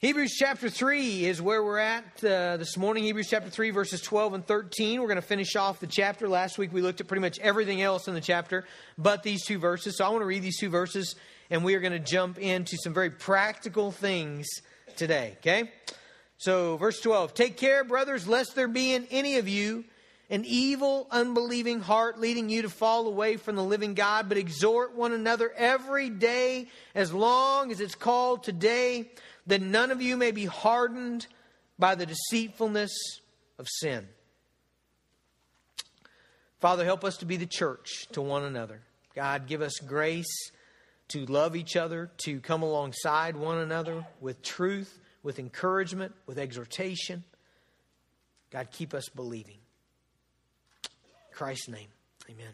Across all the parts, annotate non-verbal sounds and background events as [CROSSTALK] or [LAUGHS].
Hebrews chapter 3 is where we're at uh, this morning. Hebrews chapter 3, verses 12 and 13. We're going to finish off the chapter. Last week we looked at pretty much everything else in the chapter but these two verses. So I want to read these two verses and we are going to jump into some very practical things today, okay? So, verse 12 Take care, brothers, lest there be in any of you an evil, unbelieving heart leading you to fall away from the living God, but exhort one another every day as long as it's called today that none of you may be hardened by the deceitfulness of sin. Father, help us to be the church to one another. God, give us grace to love each other, to come alongside one another with truth, with encouragement, with exhortation. God, keep us believing. In Christ's name, amen.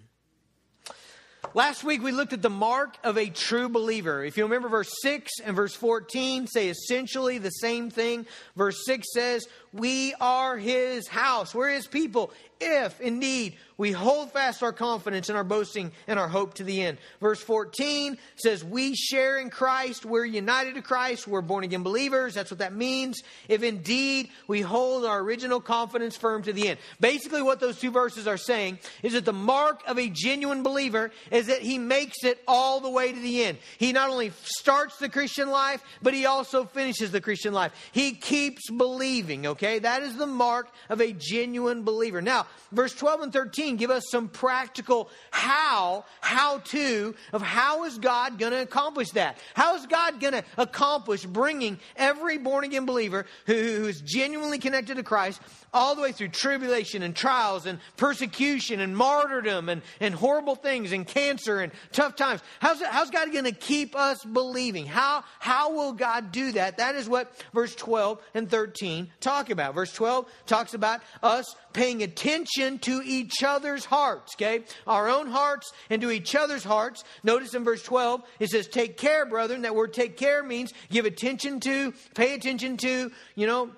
Last week we looked at the mark of a true believer. If you remember verse 6 and verse 14 say essentially the same thing. Verse 6 says, We are his house. We're his people if indeed we hold fast our confidence and our boasting and our hope to the end. Verse 14 says, We share in Christ, we're united to Christ, we're born again believers. That's what that means. If indeed we hold our original confidence firm to the end. Basically, what those two verses are saying is that the mark of a genuine believer is that he makes it all the way to the end. He not only starts the Christian life, but he also finishes the Christian life. He keeps believing, okay? That is the mark of a genuine believer. Now, verse 12 and 13 give us some practical how, how to of how is God going to accomplish that? How is God going to accomplish bringing every born again believer who, who is genuinely connected to Christ all the way through tribulation and trials and persecution and martyrdom and, and horrible things and cancer and tough times. How's, how's God going to keep us believing? How, how will God do that? That is what verse 12 and 13 talk about. Verse 12 talks about us paying attention to each other's hearts, okay? Our own hearts and to each other's hearts. Notice in verse 12, it says, Take care, brethren. That word take care means give attention to, pay attention to, you know,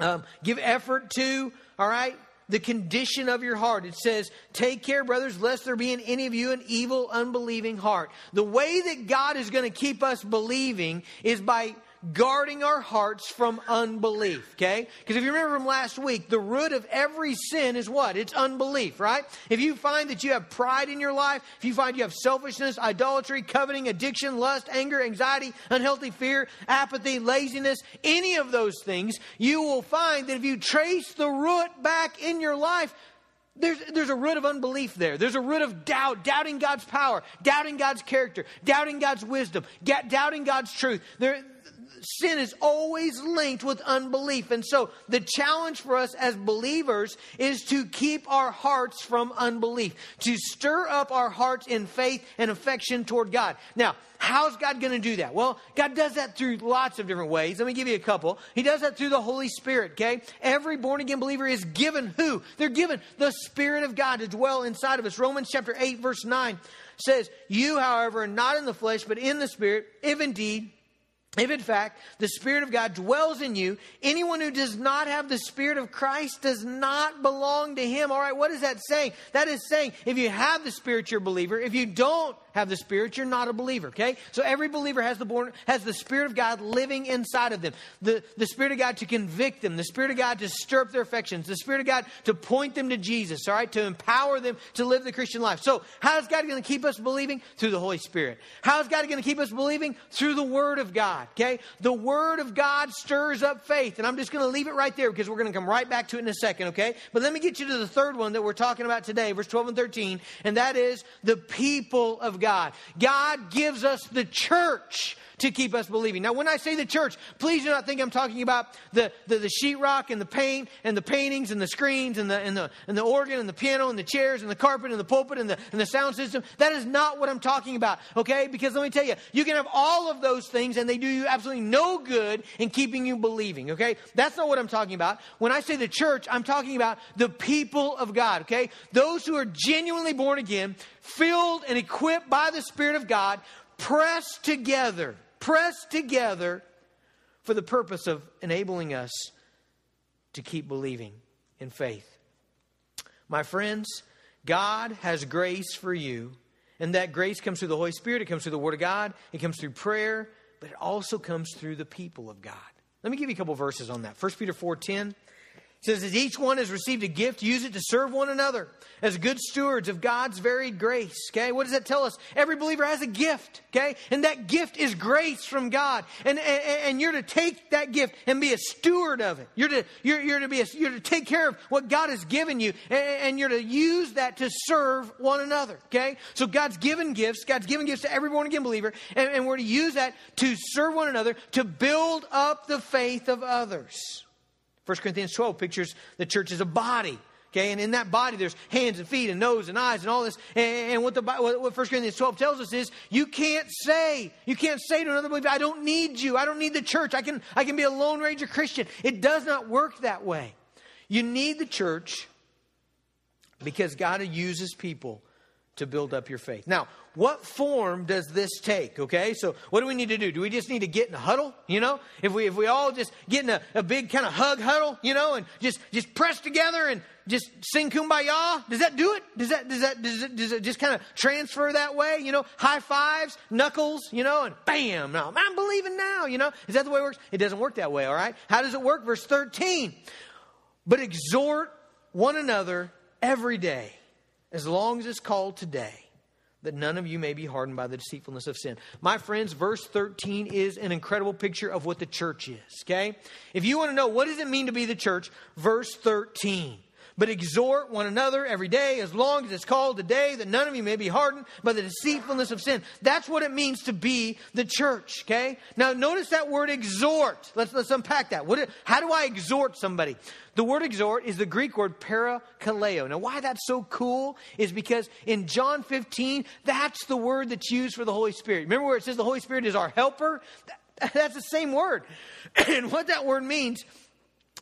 um, give effort to, all right? The condition of your heart. It says, Take care, brothers, lest there be in any of you an evil, unbelieving heart. The way that God is going to keep us believing is by guarding our hearts from unbelief, okay? Because if you remember from last week, the root of every sin is what? It's unbelief, right? If you find that you have pride in your life, if you find you have selfishness, idolatry, coveting, addiction, lust, anger, anxiety, unhealthy fear, apathy, laziness, any of those things, you will find that if you trace the root back in your life, there's, there's a root of unbelief there. There's a root of doubt, doubting God's power, doubting God's character, doubting God's wisdom, doubting God's truth. There, sin is always linked with unbelief. And so the challenge for us as believers is to keep our hearts from unbelief, to stir up our hearts in faith and affection toward God. Now, how's God going to do that? Well, God does that through lots of different ways. Let me give you a couple. He does that through the Holy Spirit, okay? Every born again believer is given who? They're given the Spirit of God to dwell inside of us. Romans chapter 8, verse 9 says, You, however, are not in the flesh, but in the Spirit, if indeed if in fact the Spirit of God dwells in you, anyone who does not have the Spirit of Christ does not belong to him. All right, what is that saying? That is saying if you have the Spirit, you're a believer. If you don't have the Spirit, you're not a believer, okay? So every believer has the born has the Spirit of God living inside of them. The, the Spirit of God to convict them, the Spirit of God to stir up their affections, the Spirit of God to point them to Jesus, all right, to empower them to live the Christian life. So how is God going to keep us believing? Through the Holy Spirit. How is God going to keep us believing? Through the Word of God. Okay? The Word of God stirs up faith. And I'm just going to leave it right there because we're going to come right back to it in a second, okay? But let me get you to the third one that we're talking about today, verse 12 and 13, and that is the people of God. God. Gives us the church to keep us believing. Now, when I say the church, please do not think I'm talking about the, the, the sheetrock and the paint and the paintings and the screens and the, and, the, and the organ and the piano and the chairs and the carpet and the pulpit and the, and the sound system. That is not what I'm talking about, okay? Because let me tell you, you can have all of those things and they do you absolutely no good in keeping you believing, okay? That's not what I'm talking about. When I say the church, I'm talking about the people of God, okay? Those who are genuinely born again, filled and equipped by the Spirit of God, pressed together pressed together for the purpose of enabling us to keep believing in faith. My friends, God has grace for you, and that grace comes through the Holy Spirit, it comes through the Word of God, it comes through prayer, but it also comes through the people of God. Let me give you a couple verses on that. 1 Peter 4:10 says, As each one has received a gift, use it to serve one another as good stewards of God's varied grace. Okay, what does that tell us? Every believer has a gift. Okay, and that gift is grace from God, and and, and you're to take that gift and be a steward of it. You're to you're, you're to be a, you're to take care of what God has given you, and, and you're to use that to serve one another. Okay, so God's given gifts. God's given gifts to every born again believer, and, and we're to use that to serve one another to build up the faith of others. 1 Corinthians 12 pictures the church as a body. Okay, and in that body there's hands and feet and nose and eyes and all this. And, what the what 1 Corinthians 12 tells us is you can't say, you can't say to another believer, I don't need you. I don't need the church. I can, I can be a Lone Ranger Christian. It does not work that way. You need the church because God uses people to build up your faith. Now, what form does this take? Okay, so what do we need to do? Do we just need to get in a huddle? You know, if we if we all just get in a, a big kind of hug huddle, you know, and just just press together and just sing kumbaya? Does that do it? Does that does that does it, does it just kind of transfer that way? You know, high fives, knuckles, you know, and bam! Now I'm believing now. You know, is that the way it works? It doesn't work that way. All right. How does it work? Verse thirteen. But exhort one another every day, as long as it's called today that none of you may be hardened by the deceitfulness of sin. My friends, verse 13 is an incredible picture of what the church is, okay? If you want to know what does it mean to be the church, verse 13 but exhort one another every day as long as it's called today that none of you may be hardened by the deceitfulness of sin. That's what it means to be the church, okay? Now notice that word exhort. Let's, let's unpack that. What, how do I exhort somebody? The word exhort is the Greek word parakaleo. Now, why that's so cool is because in John 15, that's the word that's used for the Holy Spirit. Remember where it says the Holy Spirit is our helper? That's the same word. [CLEARS THROAT] And what that word means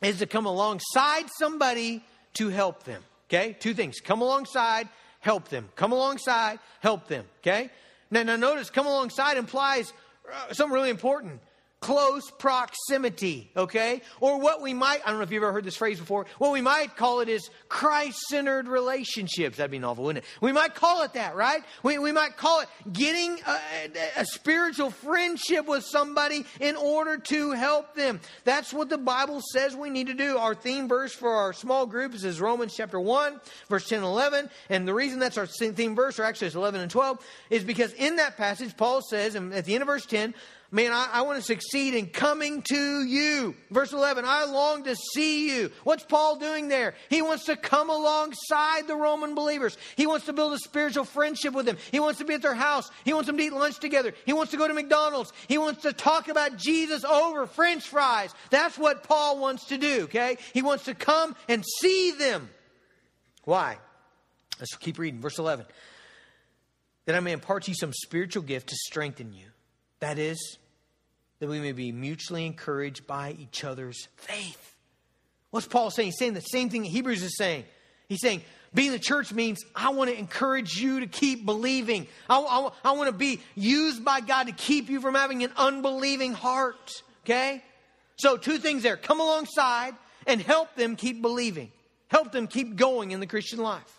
is to come alongside somebody to help them. Okay? Two things. Come alongside, help them. Come alongside, help them. Okay? Now, now notice, come alongside implies uh, something really important close proximity, okay? Or what we might, I don't know if you've ever heard this phrase before, what we might call it is Christ centered relationships. That'd be novel, wouldn't it? We might call it that, right? We, we might call it getting a, a spiritual friendship with somebody in order to help them. That's what the Bible says we need to do. Our theme verse for our small groups is Romans chapter 1, verse 10 and 11. And the reason that's our theme verse, or actually it's 11 and 12, is because in that passage, Paul says, and at the end of verse 10, Man, I, I, want to succeed in coming to you. Verse 11, I long to see you. What's Paul doing there? He wants to come alongside the Roman believers. He wants to build a spiritual friendship with them. He wants to be at their house. He wants them to eat lunch together. He wants to go to McDonald's. He wants to talk about Jesus over french fries. That's what Paul wants to do, okay? He wants to come and see them. Why? Let's keep reading. Verse 11. That I may impart to you some spiritual gift to strengthen you that is, that we may be mutually encouraged by each other's faith. What's Paul saying? He's saying the same thing Hebrews is saying. He's saying, being the church means I want to encourage you to keep believing. I, I, I want to be used by God to keep you from having an unbelieving heart. Okay? So, two things there come alongside and help them keep believing, help them keep going in the Christian life.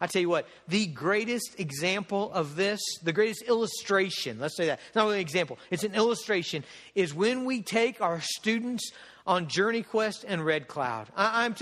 I tell you what, the greatest example of this, the greatest illustration, let's say that, it's not really an example, it's an illustration, is when we take our students on Journey Quest and Red Cloud.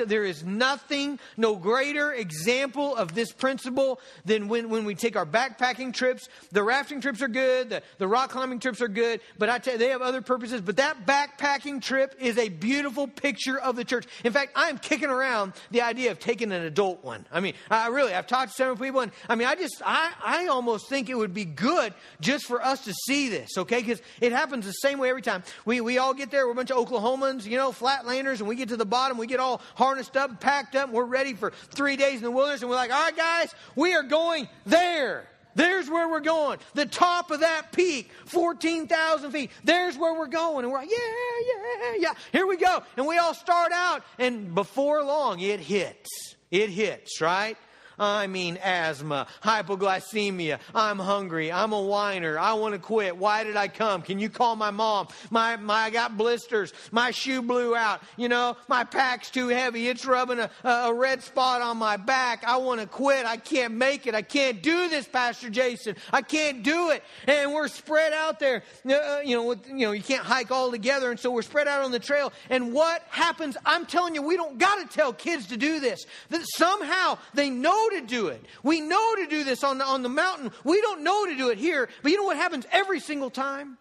There is nothing, no greater example of this principle than when, when we take our backpacking trips. The rafting trips are good, the, the rock climbing trips are good, but I tell they have other purposes. But that backpacking trip is a beautiful picture of the church. In fact, I am kicking around the idea of taking an adult one. I mean, I really, I've talked to several people, and I mean, I just, I, I almost think it would be good just for us to see this, okay? Because it happens the same way every time. We, we all get there, we're a bunch of Oklahomans, you know, flatlanders, and we get to the bottom, we get all harnessed up, packed up, we're ready for three days in the wilderness, and we're like, all right, guys, we are going there. There's where we're going. The top of that peak, 14,000 feet. There's where we're going. And we're like, yeah, yeah, yeah. Here we go. And we all start out, and before long, it hits. It hits, right? I mean asthma, hypoglycemia. I'm hungry. I'm a whiner. I want to quit. Why did I come? Can you call my mom? My, my, I got blisters. My shoe blew out. You know, my pack's too heavy. It's rubbing a, a red spot on my back. I want to quit. I can't make it. I can't do this, Pastor Jason. I can't do it. And we're spread out there. Uh, you know, with, you know, you can't hike all together. And so we're spread out on the trail. And what happens? I'm telling you, we don't got to tell kids to do this. That somehow they know to do it. We know to do this on the, on the mountain. We don't know to do it here. But you know what happens every single time?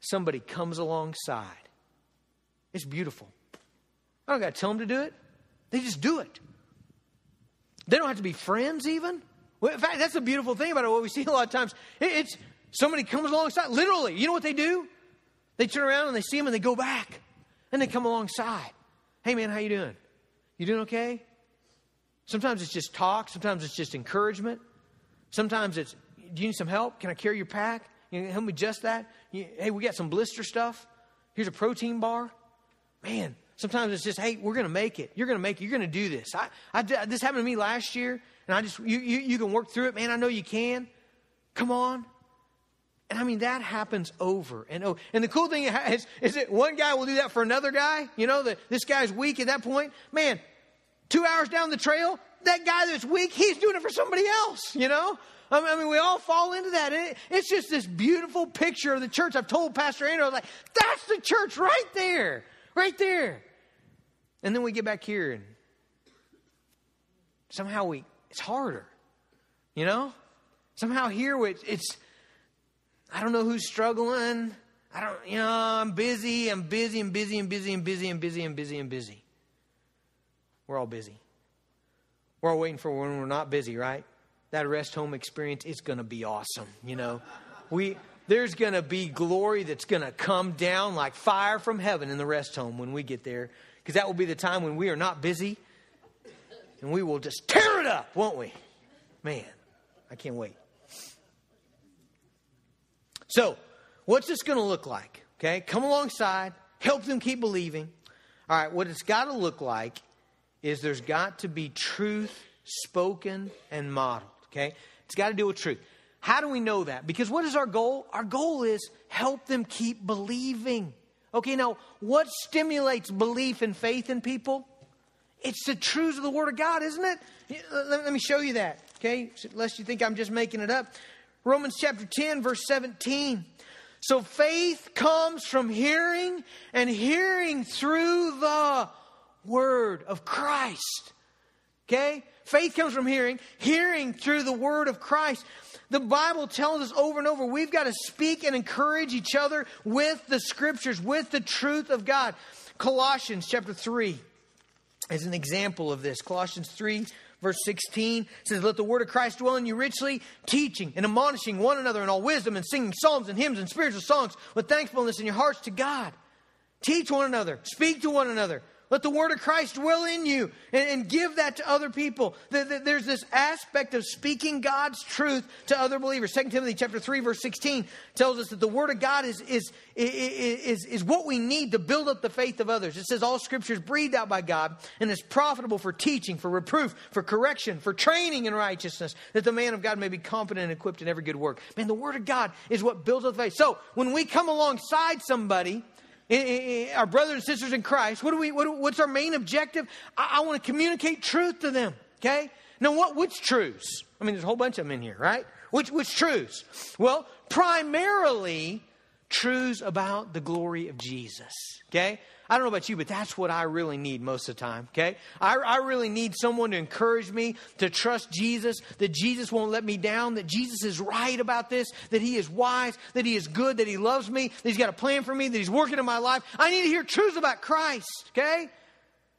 Somebody comes alongside. It's beautiful. I don't got to tell them to do it. They just do it. They don't have to be friends, even. Well, in fact, that's the beautiful thing about it. What we see a lot of times, it's somebody comes alongside. Literally, you know what they do? They turn around and they see them and they go back and they come alongside. Hey, man, how you doing? You doing okay? Sometimes it's just talk. Sometimes it's just encouragement. Sometimes it's, do you need some help? Can I carry your pack? You help me adjust that? You, hey, we got some blister stuff. Here's a protein bar. Man, sometimes it's just, hey, we're going to make it. You're going to make it. You're going to do this. I, I, this happened to me last year, and I just, you, you, you can work through it. Man, I know you can. Come on. And I mean, that happens over and over. And the cool thing is, is that one guy will do that for another guy. You know, that this guy's weak at that point. Man, two hours down the trail, that guy that's weak, he's doing it for somebody else, you know? I mean, we all fall into that. it's just this beautiful picture of the church. I've told Pastor Andrew, I was like, that's the church right there, right there. And then we get back here and somehow we, it's harder, you know? Somehow here it's, it's I don't know who's struggling. I don't, you know, I'm busy, I'm busy and busy and busy and busy and busy and busy and busy. We're all busy. We're all waiting for when we're not busy, right? That rest home experience is going to be awesome, you know. We there's going to be glory that's going to come down like fire from heaven in the rest home when we get there because that will be the time when we are not busy and we will just tear it up, won't we? Man, I can't wait. So, what's this going to look like? Okay, come alongside, help them keep believing. All right, what it's got to look like is there's got to be truth spoken and modeled. Okay? It's got to deal with truth. How do we know that? Because what is our goal? Our goal is help them keep believing. Okay, now what stimulates belief and faith in people? It's the truths of the Word of God, isn't it? Let me show you that, okay? Lest you think I'm just making it up. Romans chapter 10, verse 17. So faith comes from hearing, and hearing through the word of Christ. Okay? Faith comes from hearing, hearing through the word of Christ. The Bible tells us over and over we've got to speak and encourage each other with the scriptures, with the truth of God. Colossians chapter 3 is an example of this. Colossians 3, verse 16 says, Let the word of Christ dwell in you richly, teaching and admonishing one another in all wisdom and singing psalms and hymns and spiritual songs with thankfulness in your hearts to God. Teach one another, speak to one another let the word of Christ dwell in you and, and give that to other people. There's this aspect of speaking God's truth to other believers. 2 Timothy chapter 3, verse 16 tells us that the word of God is, is, is, is what we need to build up the faith of others. It says all scripture is breathed out by God and is profitable for teaching, for reproof, for correction, for training in righteousness, that the man of God may be competent and equipped in every good work. Man, the word of God is what builds up faith. So when we come alongside somebody, our brothers and sisters in Christ, what do we, what, what's our main objective? I, I want to communicate truth to them, okay? Now, what, which truths? I mean, there's a whole bunch of them in here, right? Which, which truths? Well, primarily truths about the glory of Jesus, okay? I don't know about you, but that's what I really need most of the time, okay? I, I really need someone to encourage me to trust Jesus, that Jesus won't let me down, that Jesus is right about this, that He is wise, that He is good, that He loves me, that He's got a plan for me, that He's working in my life. I need to hear truths about Christ, okay?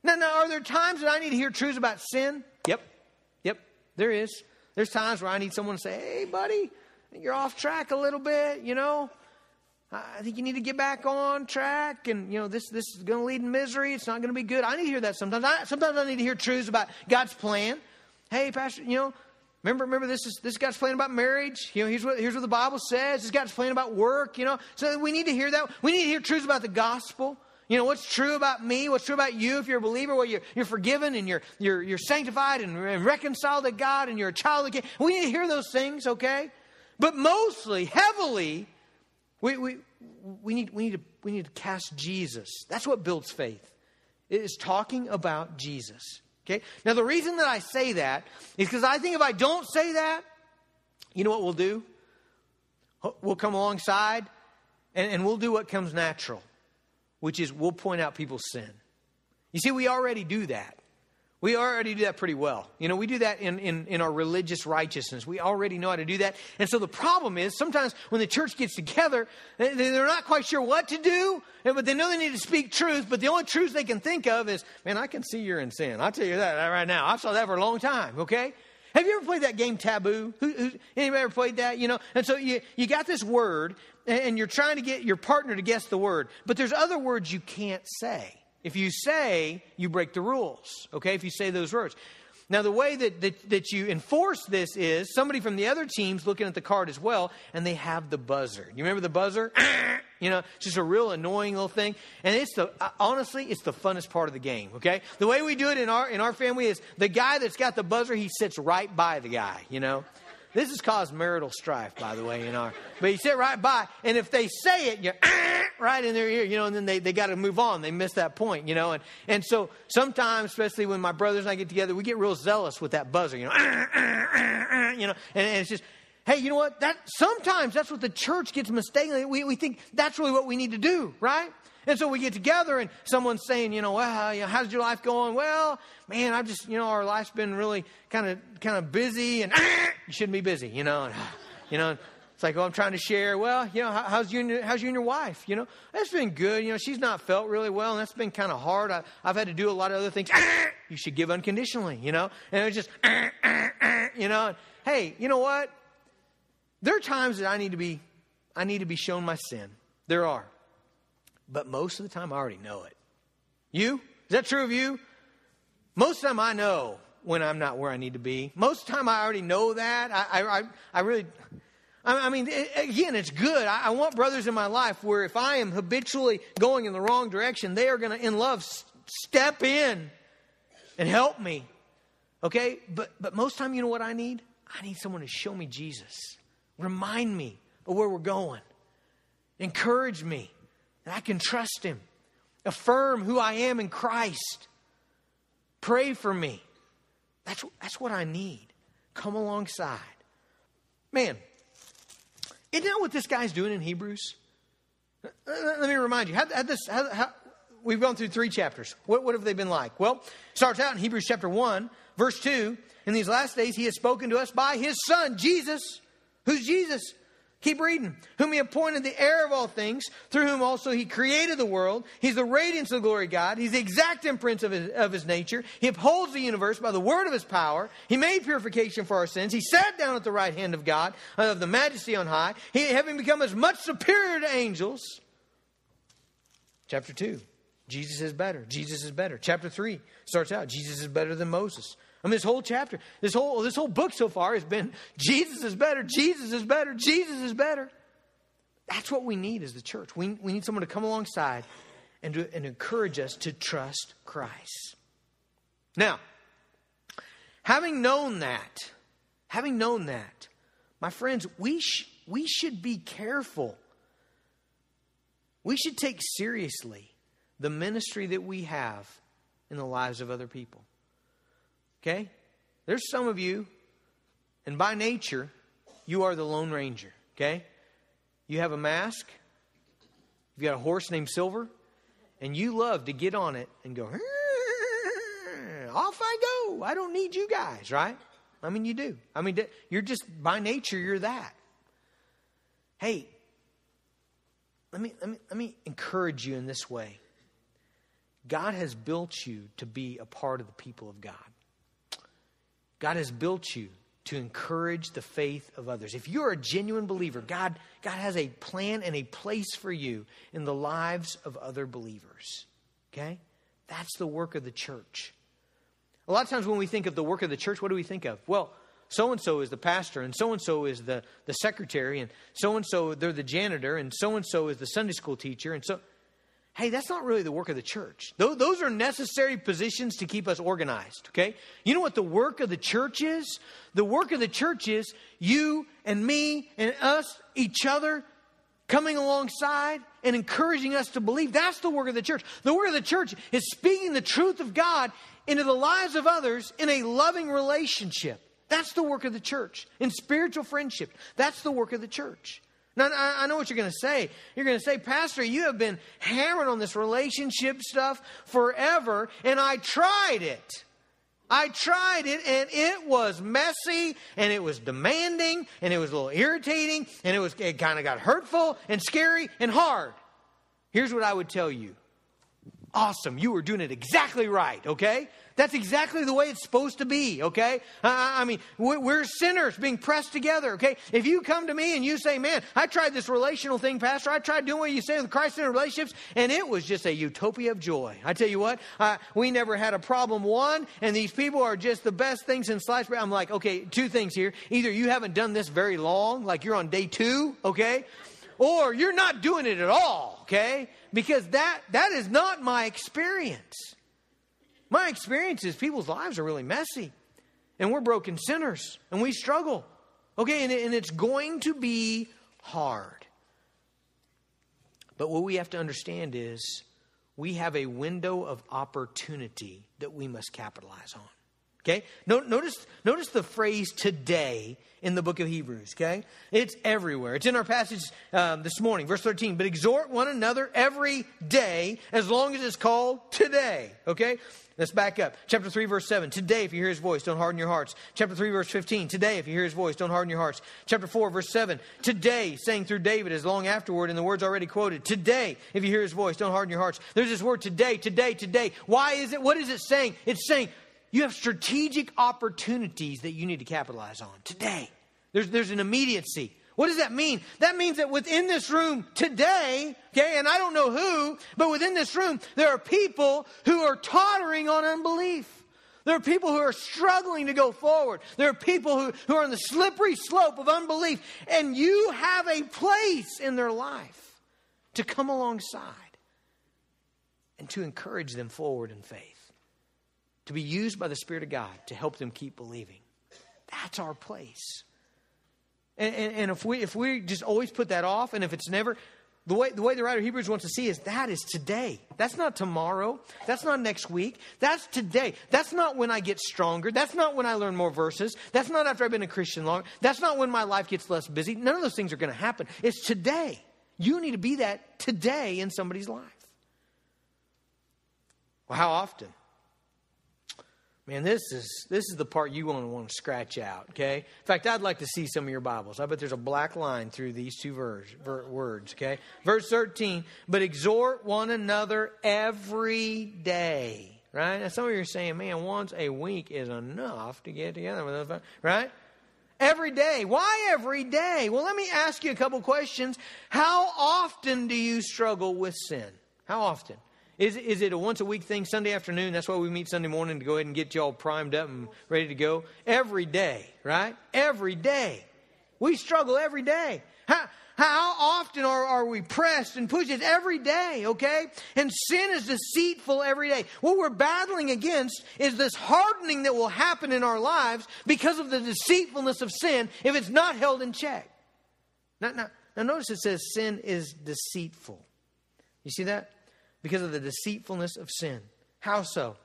Now, now are there times that I need to hear truths about sin? Yep, yep, there is. There's times where I need someone to say, hey, buddy, you're off track a little bit, you know? I think you need to get back on track, and you know this this is going to lead in misery. It's not going to be good. I need to hear that sometimes. I, sometimes I need to hear truths about God's plan. Hey, Pastor, you know, remember remember this is this God's plan about marriage. You know, here's what here's what the Bible says. This God's plan about work. You know, so we need to hear that. We need to hear truths about the gospel. You know, what's true about me, what's true about you if you're a believer, well, you're, you're forgiven and you're, you're, you're sanctified and, and reconciled to God and you're a child God. We need to hear those things, okay? But mostly, heavily, we, we, we, need, we, need to, we need to cast Jesus. That's what builds faith. It is talking about Jesus. Okay? Now, the reason that I say that is because I think if I don't say that, you know what we'll do? We'll come alongside and, and we'll do what comes natural, which is we'll point out people's sin. You see, we already do that. We already do that pretty well. You know, we do that in, in, in, our religious righteousness. We already know how to do that. And so the problem is sometimes when the church gets together, they're not quite sure what to do, but they know they need to speak truth, but the only truth they can think of is, man, I can see you're in sin. I'll tell you that right now. I've saw that for a long time, okay? Have you ever played that game Taboo? Who, who, anybody ever played that? You know, and so you, you got this word, and you're trying to get your partner to guess the word, but there's other words you can't say. If you say, you break the rules, okay? If you say those words. Now, the way that, that, that, you enforce this is somebody from the other team's looking at the card as well, and they have the buzzer. You remember the buzzer? [CLEARS THROAT] you know, it's just a real annoying little thing. And it's the, uh, honestly, it's the funnest part of the game, okay? The way we do it in our, in our family is the guy that's got the buzzer, he sits right by the guy, you know? This has caused marital strife, by the way, in our. But you sit right by, and if they say it, you're [CLEARS THROAT] right in their ear, you know, and then they, they got to move on. They miss that point, you know. And, and so sometimes, especially when my brothers and I get together, we get real zealous with that buzzer, you know, [CLEARS THROAT] you know, and, and it's just, hey, you know what? That sometimes that's what the church gets mistaken. We, we think that's really what we need to do, right? And so we get together and someone's saying, you know, well, you know, how's your life going? Well, man, I've just, you know, our life's been really kind of, kind of busy and ah, you shouldn't be busy, you know, and, [SIGHS] you know, it's like, oh, I'm trying to share. Well, you know, how's you, and, how's you and your wife? You know, that's been good. You know, she's not felt really well, and that's been kind of hard. I, have had to do a lot of other things. Ah, you should give unconditionally, you know. And it was just, ah, you know. Hey, you know what? There are times that I need to be, I need to be shown my sin. There are. But most of the time, I already know it. You? Is that true of you? Most of the time, I know when I'm not where I need to be. Most of the time, I already know that. I, I, I really, I mean, again, it's good. I, want brothers in my life where if I am habitually going in the wrong direction, they are going to, in love, step in and help me. Okay? But, but most time, you know what I need? I need someone to show me Jesus, remind me of where we're going, encourage me that I can trust Him, affirm who I am in Christ, pray for me. That's, that's what I need. Come alongside. Man, isn't that what this guy's doing in Hebrews? Let me remind you. How, how this, how, we've gone through three chapters. What, what have they been like? Well, starts out in Hebrews chapter 1, verse 2. In these last days, he has spoken to us by his son, Jesus. Who's Jesus? Keep reading. Whom he appointed the heir of all things, through whom also he created the world. He's the radiance of the glory of God. He's the exact imprint of his, of his nature. He upholds the universe by the word of his power. He made purification for our sins. He sat down at the right hand of God, uh, of the majesty on high. He, having become as much superior to angels. Chapter 2. Jesus is better. Jesus is better. Chapter 3 starts out Jesus is better than Moses. I mean, this whole chapter, this whole, this whole book so far has been Jesus is better, Jesus is better, Jesus is better. That's what we need as the church. We, we need someone to come alongside and, to, and encourage us to trust Christ. Now, having known that, having known that, my friends, we, sh- we should be careful. We should take seriously the ministry that we have in the lives of other people. Okay? There's some of you, and by nature, you are the Lone Ranger. Okay? You have a mask, you've got a horse named Silver, and you love to get on it and go, off I go. I don't need you guys, right? I mean, you do. I mean, you're just, by nature, you're that. Hey, let me, let me, let me encourage you in this way. God has built you to be a part of the people of God. God has built you to encourage the faith of others. If you're a genuine believer, God, God has a plan and a place for you in the lives of other believers. Okay? That's the work of the church. A lot of times when we think of the work of the church, what do we think of? Well, so and so is the pastor, and so and so is the, the secretary, and so and so they're the janitor, and so and so is the Sunday school teacher, and so hey, that's not really the work of the church. Those are necessary positions to keep us organized, okay? You know what the work of the church is? The work of the church is you and me and us, each other, coming alongside and encouraging us to believe. That's the work of the church. The work of the church is speaking the truth of God into the lives of others in a loving relationship. That's the work of the church. In spiritual friendship, that's the work of the church. Now, I know what you're going to say. You're going to say, Pastor, you have been hammering on this relationship stuff forever, and I tried it. I tried it, and it was messy, and it was demanding, and it was a little irritating, and it was it kind of got hurtful and scary and hard. Here's what I would tell you. Awesome. You were doing it exactly right, okay? That's exactly the way it's supposed to be, okay? I mean, we're sinners being pressed together, okay? If you come to me and you say, man, I tried this relational thing, Pastor, I tried doing what you say with Christ in relationships, and it was just a utopia of joy. I tell you what, uh, we never had a problem, one, and these people are just the best things in sliced bread. I'm like, okay, two things here. Either you haven't done this very long, like you're on day two, okay? Or you're not doing it at all, okay? Because that, that is not my experience. My experience is people's lives are really messy, and we're broken sinners, and we struggle. Okay, and, and it's going to be hard. But what we have to understand is we have a window of opportunity that we must capitalize on. Okay? Notice, notice the phrase today in the book of Hebrews, okay? It's everywhere. It's in our passage um, this morning, verse 13. But exhort one another every day as long as it's called today, okay? Let's back up. Chapter 3, verse 7. Today, if you hear his voice, don't harden your hearts. Chapter 3, verse 15. Today, if you hear his voice, don't harden your hearts. Chapter 4, verse 7. Today, saying through David, as long afterward in the words already quoted. Today, if you hear his voice, don't harden your hearts. There's this word today, today, today. Why is it? What is it saying? It's saying you have strategic opportunities that you need to capitalize on today. There's, there's an immediacy. What does that mean? That means that within this room today, okay, and I don't know who, but within this room, there are people who are tottering on unbelief. There are people who are struggling to go forward. There are people who, who are on the slippery slope of unbelief, and you have a place in their life to come alongside and to encourage them forward in faith to be used by the Spirit of God to help them keep believing. That's our place. And, and, and, if we if we just always put that off, and if it's never the way the way the writer of Hebrews wants to see is that is today. That's not tomorrow. That's not next week. That's today. That's not when I get stronger. That's not when I learn more verses. That's not after I've been a Christian long. That's not when my life gets less busy. None of those things are going to happen. It's today. You need to be that today in somebody's life. Well, how often? Man, this is this is the part you want to want to scratch out. Okay. In fact, I'd like to see some of your Bibles. I bet there's a black line through these two verse, ver, words. Okay. Verse thirteen. But exhort one another every day. Right. Now, some of you are saying, "Man, once a week is enough to get together with us." Right. Every day. Why every day? Well, let me ask you a couple questions. How often do you struggle with sin? How often? Is, is it a once a week thing, Sunday afternoon? That's why we meet Sunday morning to go ahead and get you all primed up and ready to go. Every day, right? Every day. We struggle every day. How, how often are, are we pressed and pushed? It's every day, okay? And sin is deceitful every day. What we're battling against is this hardening that will happen in our lives because of the deceitfulness of sin if it's not held in check. Now, now, now notice it says sin is deceitful. You see that? Because of the deceitfulness of sin. How so?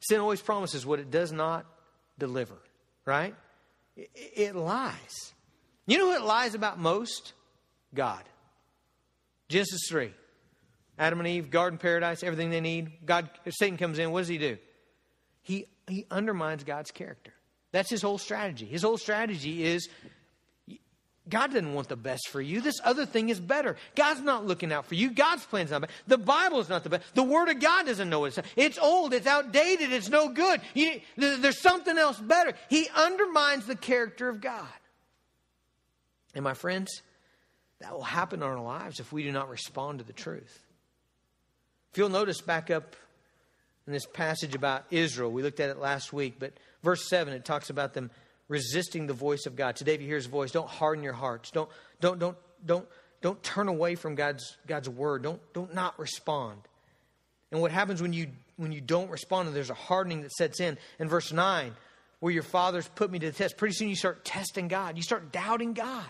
Sin always promises what it does not deliver, right? It, it lies. You know what lies about most? God. Genesis 3. Adam and Eve, garden paradise, everything they need. God, Satan comes in, what does he do? He, he undermines God's character. That's his whole strategy. His whole strategy is God doesn't want the best for you. This other thing is better. God's not looking out for you. God's plan's not better. The Bible is not the best. The Word of God doesn't know it's. It's old. It's outdated. It's no good. You, there's something else better. He undermines the character of God. And my friends, that will happen in our lives if we do not respond to the truth. If you'll notice back up in this passage about Israel, we looked at it last week, but verse 7, it talks about them resisting the voice of God. Today, if you hear his voice, don't harden your hearts. Don't, don't, don't, don't, don't turn away from God's, God's word. Don't, don't not respond. And what happens when you, when you don't respond and there's a hardening that sets in? In verse 9, where your fathers put me to the test, pretty soon you start testing God. You start doubting God.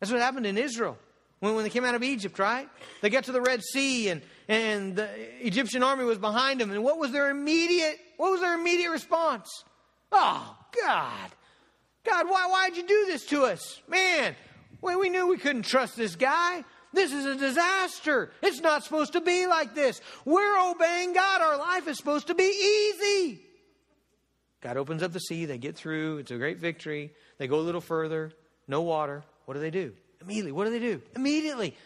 That's what happened in Israel when, when they came out of Egypt, right? They got to the Red Sea and, and the Egyptian army was behind them. And what was their immediate, what was their immediate response? Oh, God. God, why, why'd you do this to us? Man, we, we knew we couldn't trust this guy. This is a disaster. It's not supposed to be like this. We're obeying God. Our life is supposed to be easy. God opens up the sea. They get through. It's a great victory. They go a little further. No water. What do they do? Immediately. What do they do? Immediately.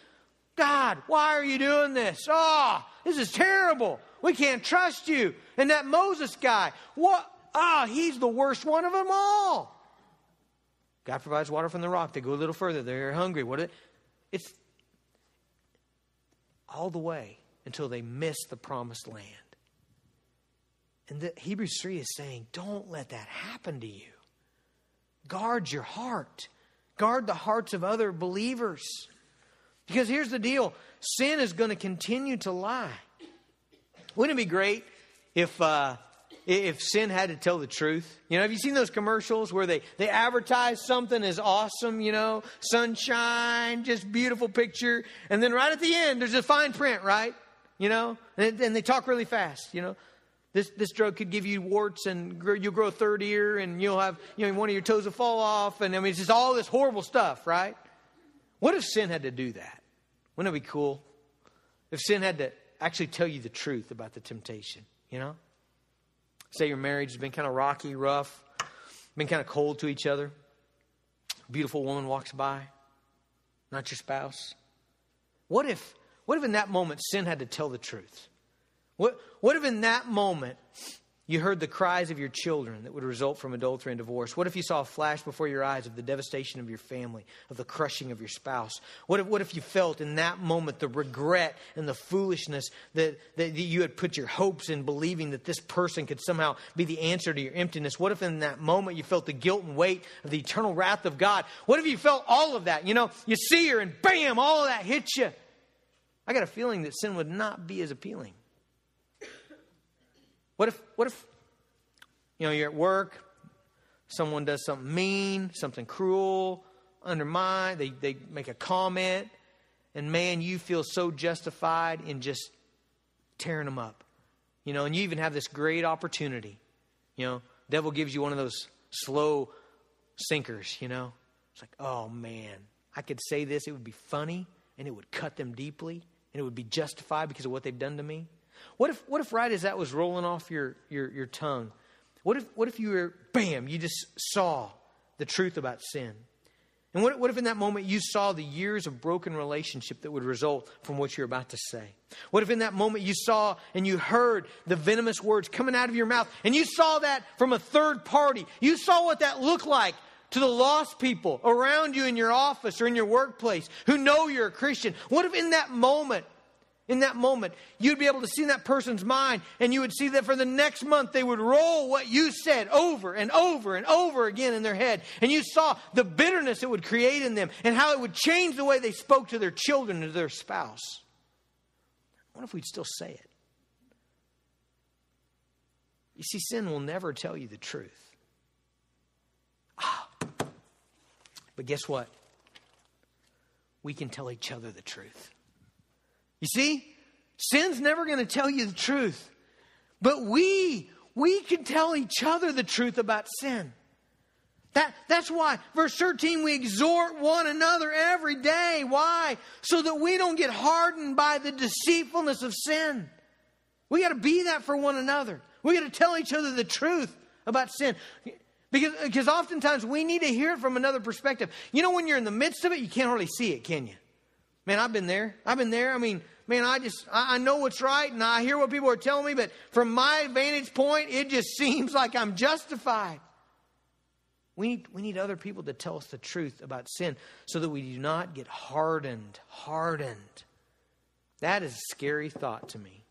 God, why are you doing this? Oh, this is terrible. We can't trust you. And that Moses guy, what? Ah, he's the worst one of them all. God provides water from the rock. They go a little further. They're hungry. What? It, it's all the way until they miss the promised land. And the, Hebrews 3 is saying, don't let that happen to you. Guard your heart. Guard the hearts of other believers. Because here's the deal sin is going to continue to lie. Wouldn't it be great if, uh, if sin had to tell the truth? You know, have you seen those commercials where they, they advertise something as awesome, you know, sunshine, just beautiful picture, and then right at the end, there's a fine print, right? You know, and, and they talk really fast, you know. This, this drug could give you warts and you'll grow a third ear and you'll have, you know, one of your toes will fall off. And I mean, it's just all this horrible stuff, right? What if sin had to do that? Wouldn't it be cool? If sin had to actually tell you the truth about the temptation, you know? Say your marriage has been kind of rocky, rough, been kind of cold to each other. Beautiful woman walks by, not your spouse. What if, what if in that moment sin had to tell the truth? What, what if in that moment you heard the cries of your children that would result from adultery and divorce? What if you saw a flash before your eyes of the devastation of your family, of the crushing of your spouse? What if, what if you felt in that moment the regret and the foolishness that, that you had put your hopes in believing that this person could somehow be the answer to your emptiness? What if in that moment you felt the guilt and weight of the eternal wrath of God? What if you felt all of that? You know, you see her and bam, all of that hits you. I got a feeling that sin would not be as appealing. What if, what if, you know, you're at work, someone does something mean, something cruel, undermine, they, they make a comment, and man, you feel so justified in just tearing them up. You know, and you even have this great opportunity. You know, devil gives you one of those slow sinkers, you know. It's like, oh man, I could say this, it would be funny, and it would cut them deeply, and it would be justified because of what they've done to me. What if, what if right as that was rolling off your, your, your tongue, what if, what if you were, bam, you just saw the truth about sin? And what, what if in that moment you saw the years of broken relationship that would result from what you're about to say? What if in that moment you saw and you heard the venomous words coming out of your mouth and you saw that from a third party? You saw what that looked like to the lost people around you in your office or in your workplace who know you're a Christian. What if in that moment in that moment, you'd be able to see that person's mind, and you would see that for the next month they would roll what you said over and over and over again in their head. And you saw the bitterness it would create in them and how it would change the way they spoke to their children and to their spouse. What if we'd still say it? You see, sin will never tell you the truth. Ah. But guess what? We can tell each other the truth. You see, sin's never going to tell you the truth. But we, we can tell each other the truth about sin. That, that's why, verse 13, we exhort one another every day. Why? So that we don't get hardened by the deceitfulness of sin. We got to be that for one another. We got to tell each other the truth about sin. Because, because oftentimes we need to hear it from another perspective. You know, when you're in the midst of it, you can't hardly see it, can you? Man, I've been there. I've been there. I mean, man, I just, I, I know what's right and I hear what people are telling me, but from my vantage point, it just [LAUGHS] seems like I'm justified. We need, we need other people to tell us the truth about sin so that we do not get hardened. Hardened. That is a scary thought to me.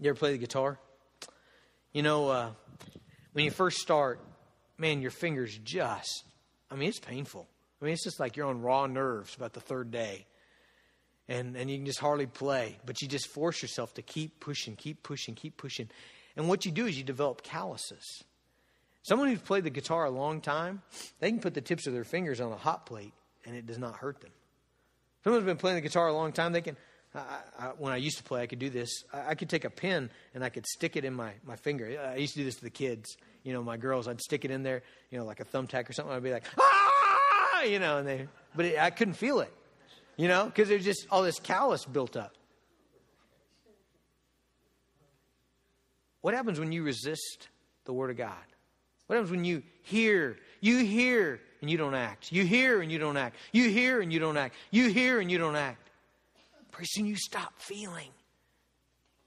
You ever play the guitar? You know, uh, when you first start, man, your fingers just, I mean, it's painful. I mean, it's just like you're on raw nerves about the third day. And, and you can just hardly play, but you just force yourself to keep pushing, keep pushing, keep pushing. And what you do is you develop calluses. Someone who's played the guitar a long time, they can put the tips of their fingers on a hot plate and it does not hurt them. Someone who's been playing the guitar a long time, they can. I, I, when I used to play, I could do this. I, I, could take a pin and I could stick it in my, my finger. I used to do this to the kids. You know, my girls, I'd stick it in there, you know, like a thumbtack or something. I'd be like, ah, you know, and they, but it, I couldn't feel it, you know, because there's just all this callus built up. What happens when you resist the Word of God? What happens when you hear, you hear and you don't act? You hear and you don't act. You hear and you don't act. You hear and you don't act. Pretty soon you stop feeling.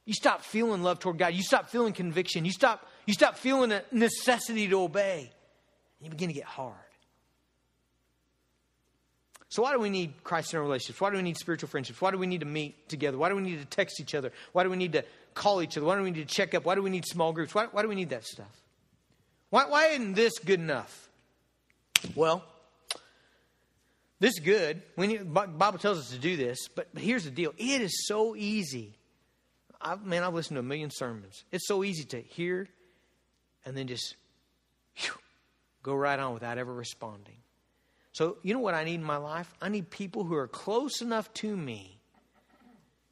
You stop feeling love toward God. You stop feeling conviction. You stop, you stop feeling a necessity to obey. And you begin to get hard. So, why do we need Christ in our relationships? Why do we need spiritual friendships? Why do we need to meet together? Why do we need to text each other? Why do we need to call each other? Why do we need to check up? Why do we need small groups? Why, why do we need that stuff? Why, why isn't this good enough? Well, this is good. When you, Bible tells us to do this, but, but here's the deal. It is so easy. I, man, I've listened to a million sermons. It's so easy to hear and then just whew, go right on without ever responding. So, you know what I need in my life? I need people who are close enough to me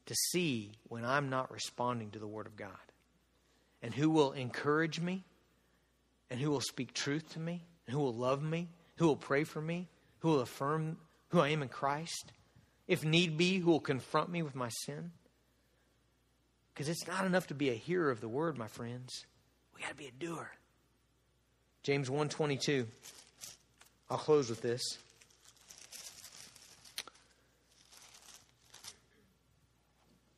to see when I'm not responding to the Word of God and who will encourage me and who will speak truth to me, and who will love me, who will pray for me, who will affirm who I am in Christ, if need be, who will confront me with my sin. Because it's not enough to be a hearer of the word, my friends. We got to be a doer. James 122. I'll close with this.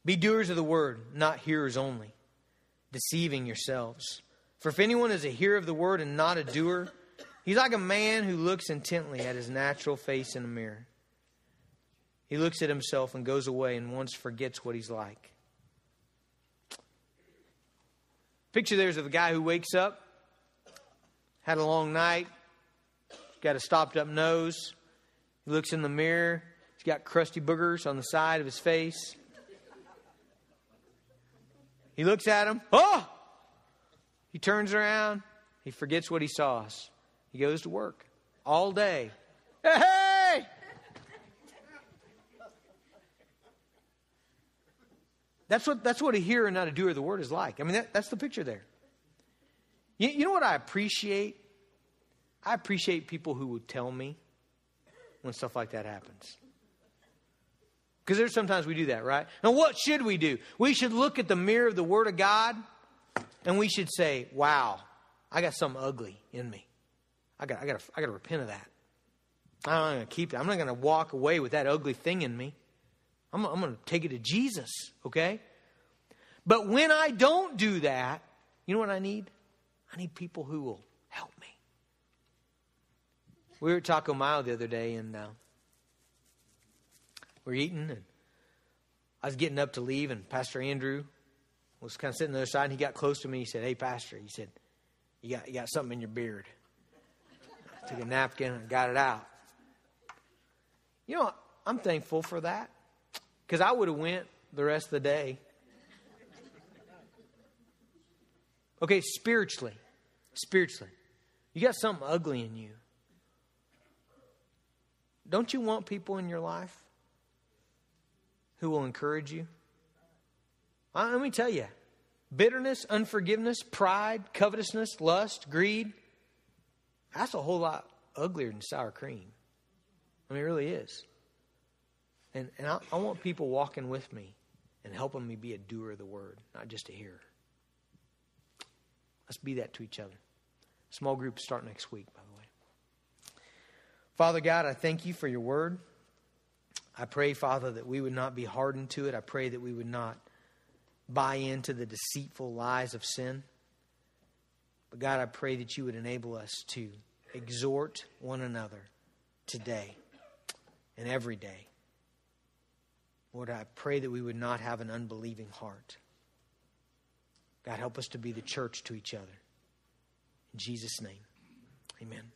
Be doers of the word, not hearers only, deceiving yourselves. For if anyone is a hearer of the word and not a doer, he's like a man who looks intently at his natural face in a mirror. He looks at himself and goes away and once forgets what he's like. Picture there's of a guy who wakes up, had a long night, got a stopped up nose. He looks in the mirror, he's got crusty boogers on the side of his face. He looks at him, oh! He turns around, he forgets what he saw. He goes to work all day. Hey! That's what, that's what a hearer not a doer of the word is like. I mean, that, that's the picture there. You, you know what I appreciate? I appreciate people who will tell me when stuff like that happens. Because there's sometimes we do that, right? And what should we do? We should look at the mirror of the Word of God and we should say, wow, I got something ugly in me. I got, I got, to, I got to repent of that. I'm not going to keep it. I'm not going to walk away with that ugly thing in me. I'm, I'm going to take it to Jesus, okay? But when I don't do that, you know what I need? I need people who will help me. We were at Taco Mile the other day, and uh, we we're eating, and I was getting up to leave, and Pastor Andrew was kind of sitting on the other side, and he got close to me. He said, Hey, Pastor, he said, You got, you got something in your beard. I took a napkin and got it out. You know, I'm thankful for that because I would have went the rest of the day. Okay, spiritually, spiritually, you got something ugly in you. Don't you want people in your life who will encourage you? Uh, let me tell you bitterness, unforgiveness, pride, covetousness, lust, greed that's a whole lot uglier than sour cream. I mean, it really is. And, and I, I want people walking with me and helping me be a doer of the word, not just a hearer. Let's be that to each other. Small groups start next week. Father God, I thank you for your word. I pray, Father, that we would not be hardened to it. I pray that we would not buy into the deceitful lies of sin. But God, I pray that you would enable us to exhort one another today and every day. Lord, I pray that we would not have an unbelieving heart. God, help us to be the church to each other. In Jesus' name, amen.